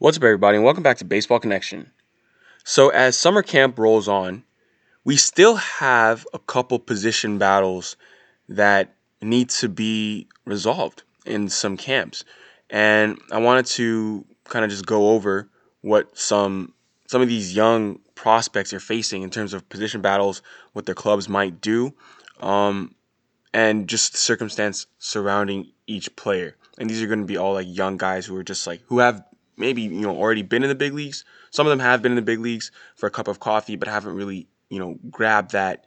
What's up, everybody, and welcome back to Baseball Connection. So, as summer camp rolls on, we still have a couple position battles that need to be resolved in some camps, and I wanted to kind of just go over what some some of these young prospects are facing in terms of position battles, what their clubs might do, um, and just the circumstance surrounding each player. And these are going to be all like young guys who are just like who have maybe you know already been in the big leagues. Some of them have been in the big leagues for a cup of coffee, but haven't really you know grabbed that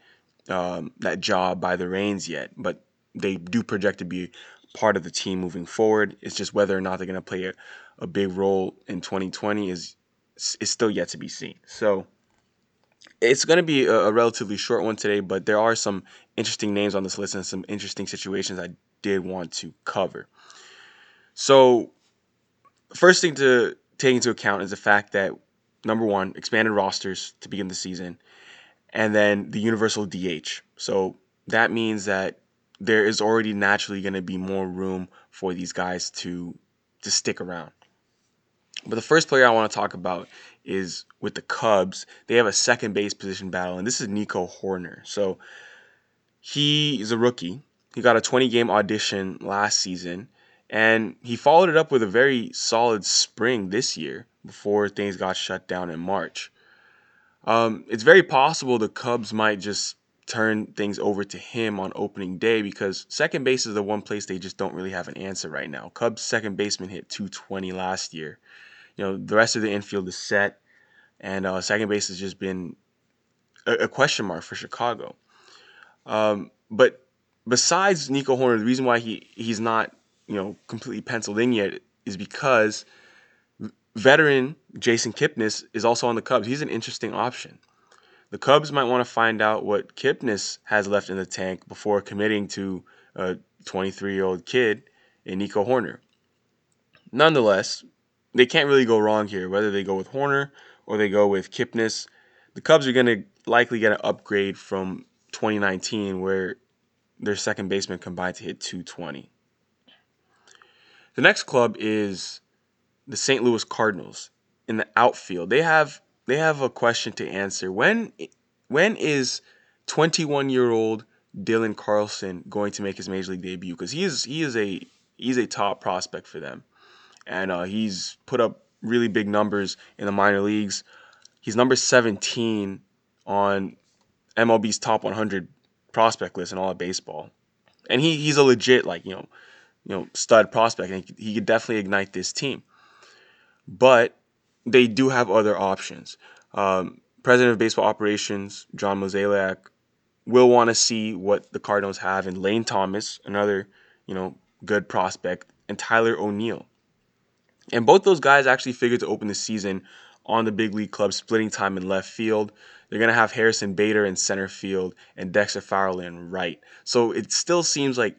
um, that job by the reins yet. But they do project to be part of the team moving forward. It's just whether or not they're going to play a, a big role in 2020 is is still yet to be seen. So it's going to be a, a, relatively short one today, but there are some interesting names on this list and some interesting situations I did want to cover. So first thing to take into account is the fact that number one, expanded rosters to begin the season, and then the universal DH. So that means that there is already naturally going to be more room for these guys to to stick around. But the first player I want to talk about is with the Cubs. They have a second base position battle, and this is Nico Hoerner. So he is a rookie. He got a 20 game audition last season and he followed it up with a very solid spring this year before things got shut down in March. Um, it's very possible the Cubs might just turn things over to him on opening day because second base is the one place they just don't really have an answer right now. Cubs second baseman hit 220 last year. You know, the rest of the infield is set, and uh, second base has just been a, a question mark for Chicago. Um, but besides Nico Hoerner, the reason why he he's not you know completely penciled in yet is because veteran Jason Kipnis is also on the Cubs. He's an interesting option. The Cubs might want to find out what Kipnis has left in the tank before committing to a 23 year old kid in Nico Hoerner. Nonetheless, they can't really go wrong here. Whether they go with Hoerner or they go with Kipnis, the Cubs are going to likely get an upgrade from 2019, where their second baseman combined to hit 220. The next club is the St. Louis Cardinals in the outfield. They have they have a question to answer. When when is 21 year old Dylan Carlson going to make his major league debut? Because he is he is a he's a top prospect for them, and uh, he's put up really big numbers in the minor leagues. He's number 17 on MLB's top 100 prospect list in all of baseball, and he he's a legit like you know you know, stud prospect, and he could definitely ignite this team. But they do have other options. Um, President of Baseball Operations, John Mozeliak, will want to see what the Cardinals have in Lane Thomas, another, you know, good prospect, and Tyler O'Neill. And both those guys actually figured to open the season on the big league club, splitting time in left field. They're going to have Harrison Bader in center field and Dexter Fowler in right. So it still seems like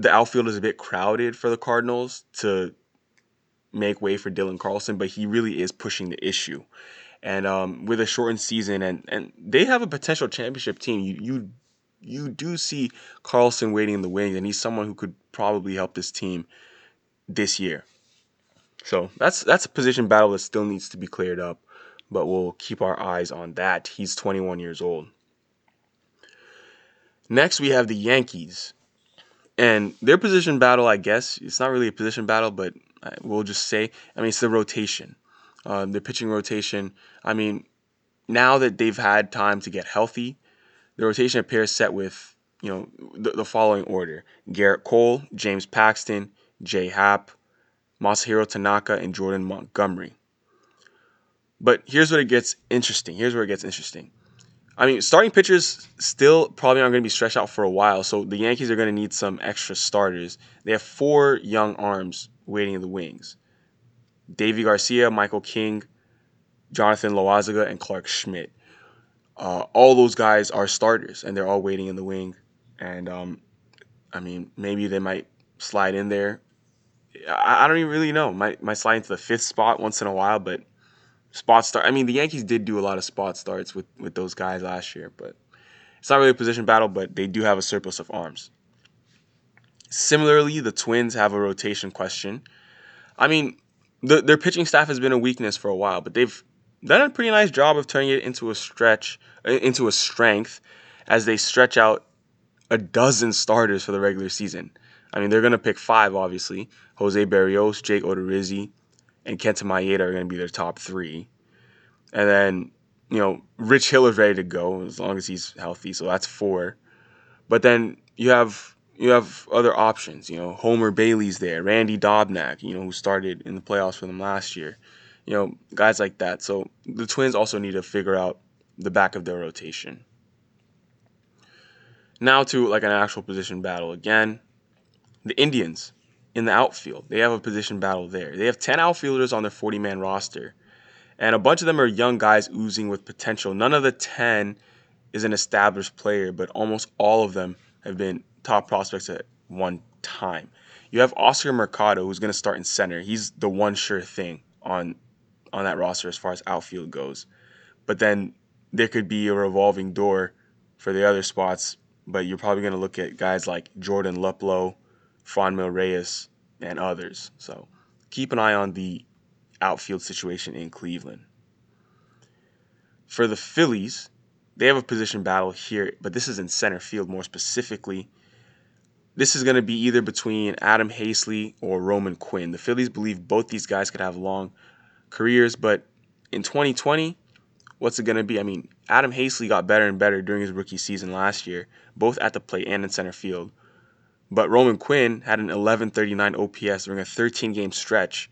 the outfield is a bit crowded for the Cardinals to make way for Dylan Carlson, but he really is pushing the issue. And um, with a shortened season, and, and they have a potential championship team, you, you you do see Carlson waiting in the wings, and he's someone who could probably help this team this year. So that's that's a position battle that still needs to be cleared up, but we'll keep our eyes on that. He's 21 years old. Next, we have the Yankees. And their position battle, I guess, it's not really a position battle, but we'll just say, I mean, it's the rotation. Um, the pitching rotation. I mean, now that they've had time to get healthy, the rotation appears set with, you know, the, the following order Gerrit Cole, James Paxton, Jay Happ, Masahiro Tanaka, and Jordan Montgomery. But here's what it gets interesting. Here's where it gets interesting. I mean, starting pitchers still probably aren't going to be stretched out for a while, so the Yankees are going to need some extra starters. They have four young arms waiting in the wings Deivi Garcia, Michael King, Jonathan Loaisiga, and Clarke Schmidt. Uh, all those guys are starters, and they're all waiting in the wing. And um, I mean, maybe they might slide in there. I, I don't even really know. Might might slide into the fifth spot once in a while, but spot start. I mean, the Yankees did do a lot of spot starts with with those guys last year, but it's not really a position battle. But they do have a surplus of arms. Similarly, the Twins have a rotation question. I mean, the, their pitching staff has been a weakness for a while, but they've done a pretty nice job of turning it into a stretch, uh, into a strength, as they stretch out a dozen starters for the regular season. I mean, they're going to pick five, obviously. Jose Berrios, Jake Odorizzi, and Kenta Maeda are going to be their top three. And then, you know, Rich Hill is ready to go as long as he's healthy, so that's four. But then you have you have other options. You know, Homer Bailey's there, Randy Dobnak, you know, who started in the playoffs for them last year. You know, guys like that. So the Twins also need to figure out the back of their rotation. Now to like an actual position battle again. The Indians in the outfield, they have a position battle there. They have 10 outfielders on their 40 man roster, and a bunch of them are young guys oozing with potential. None of the 10 is an established player, but almost all of them have been top prospects at one time. You have Oscar Mercado, who's going to start in center. He's the one sure thing on on that roster as far as outfield goes. But then there could be a revolving door for the other spots. But you're probably going to look at guys like Jordan Luplow, Franmil Reyes, and others. So keep an eye on the outfield situation in Cleveland. For the Phillies, they have a position battle here, but this is in center field more specifically. This is going to be either between Adam Haseley or Roman Quinn. The Phillies believe both these guys could have long careers, but in 2020, what's it going to be? I mean, Adam Haseley got better and better during his rookie season last year, both at the plate and in center field. But Roman Quinn had an 1139 OPS during a 13 game stretch,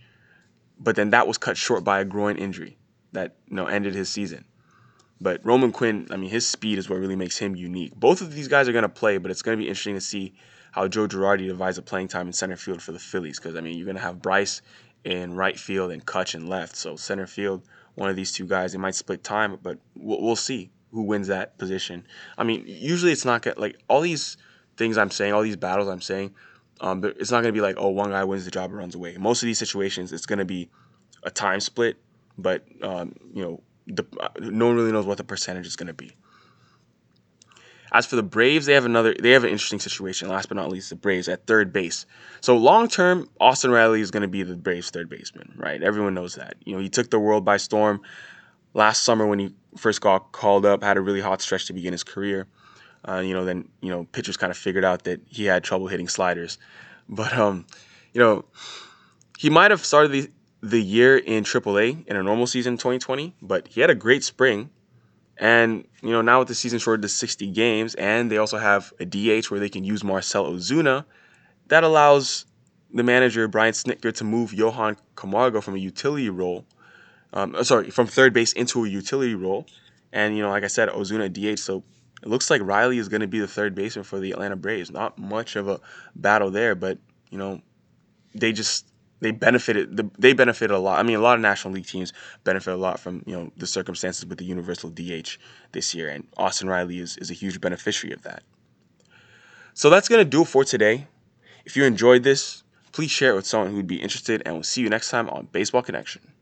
but then that was cut short by a groin injury that you know ended his season. But Roman Quinn, I mean, his speed is what really makes him unique. Both of these guys are going to play, but it's going to be interesting to see how Joe Girardi divides the playing time in center field for the Phillies. Because I mean, you're going to have Bryce in right field and Kutch in left. So center field, one of these two guys, they might split time, but we'll, we'll see who wins that position. I mean, usually it's not like all these things I'm saying, all these battles I'm saying, um, it's not going to be like, oh, one guy wins the job and runs away. Most of these situations, it's going to be a time split, but um, you know, the, uh, no one really knows what the percentage is going to be. As for the Braves, they have another they have an interesting situation. Last but not least, the Braves at third base. So long term, Austin Riley is going to be the Braves' third baseman, right? Everyone knows that. You know, he took the world by storm last summer when he first got called up. Had a really hot stretch to begin his career. Uh, you know, then you know pitchers kind of figured out that he had trouble hitting sliders, but um, you know, he might have started the the year in AAA in a normal season 2020, but he had a great spring. And you know now with the season shortened to 60 games, and they also have a DH where they can use Marcel Ozuna, that allows the manager Brian Snitker to move Johan Camargo from a utility role, um, sorry, from third base into a utility role. And you know, like I said, Ozuna DH, so it looks like Riley is going to be the third baseman for the Atlanta Braves. Not much of a battle there, but you know, they just they benefited they benefited a lot. I mean, a lot of National League teams benefit a lot from you know the circumstances with the universal DH this year, and Austin Riley is is a huge beneficiary of that. So that's gonna do it for today. If you enjoyed this, please share it with someone who would be interested, and we'll see you next time on Baseball Connection.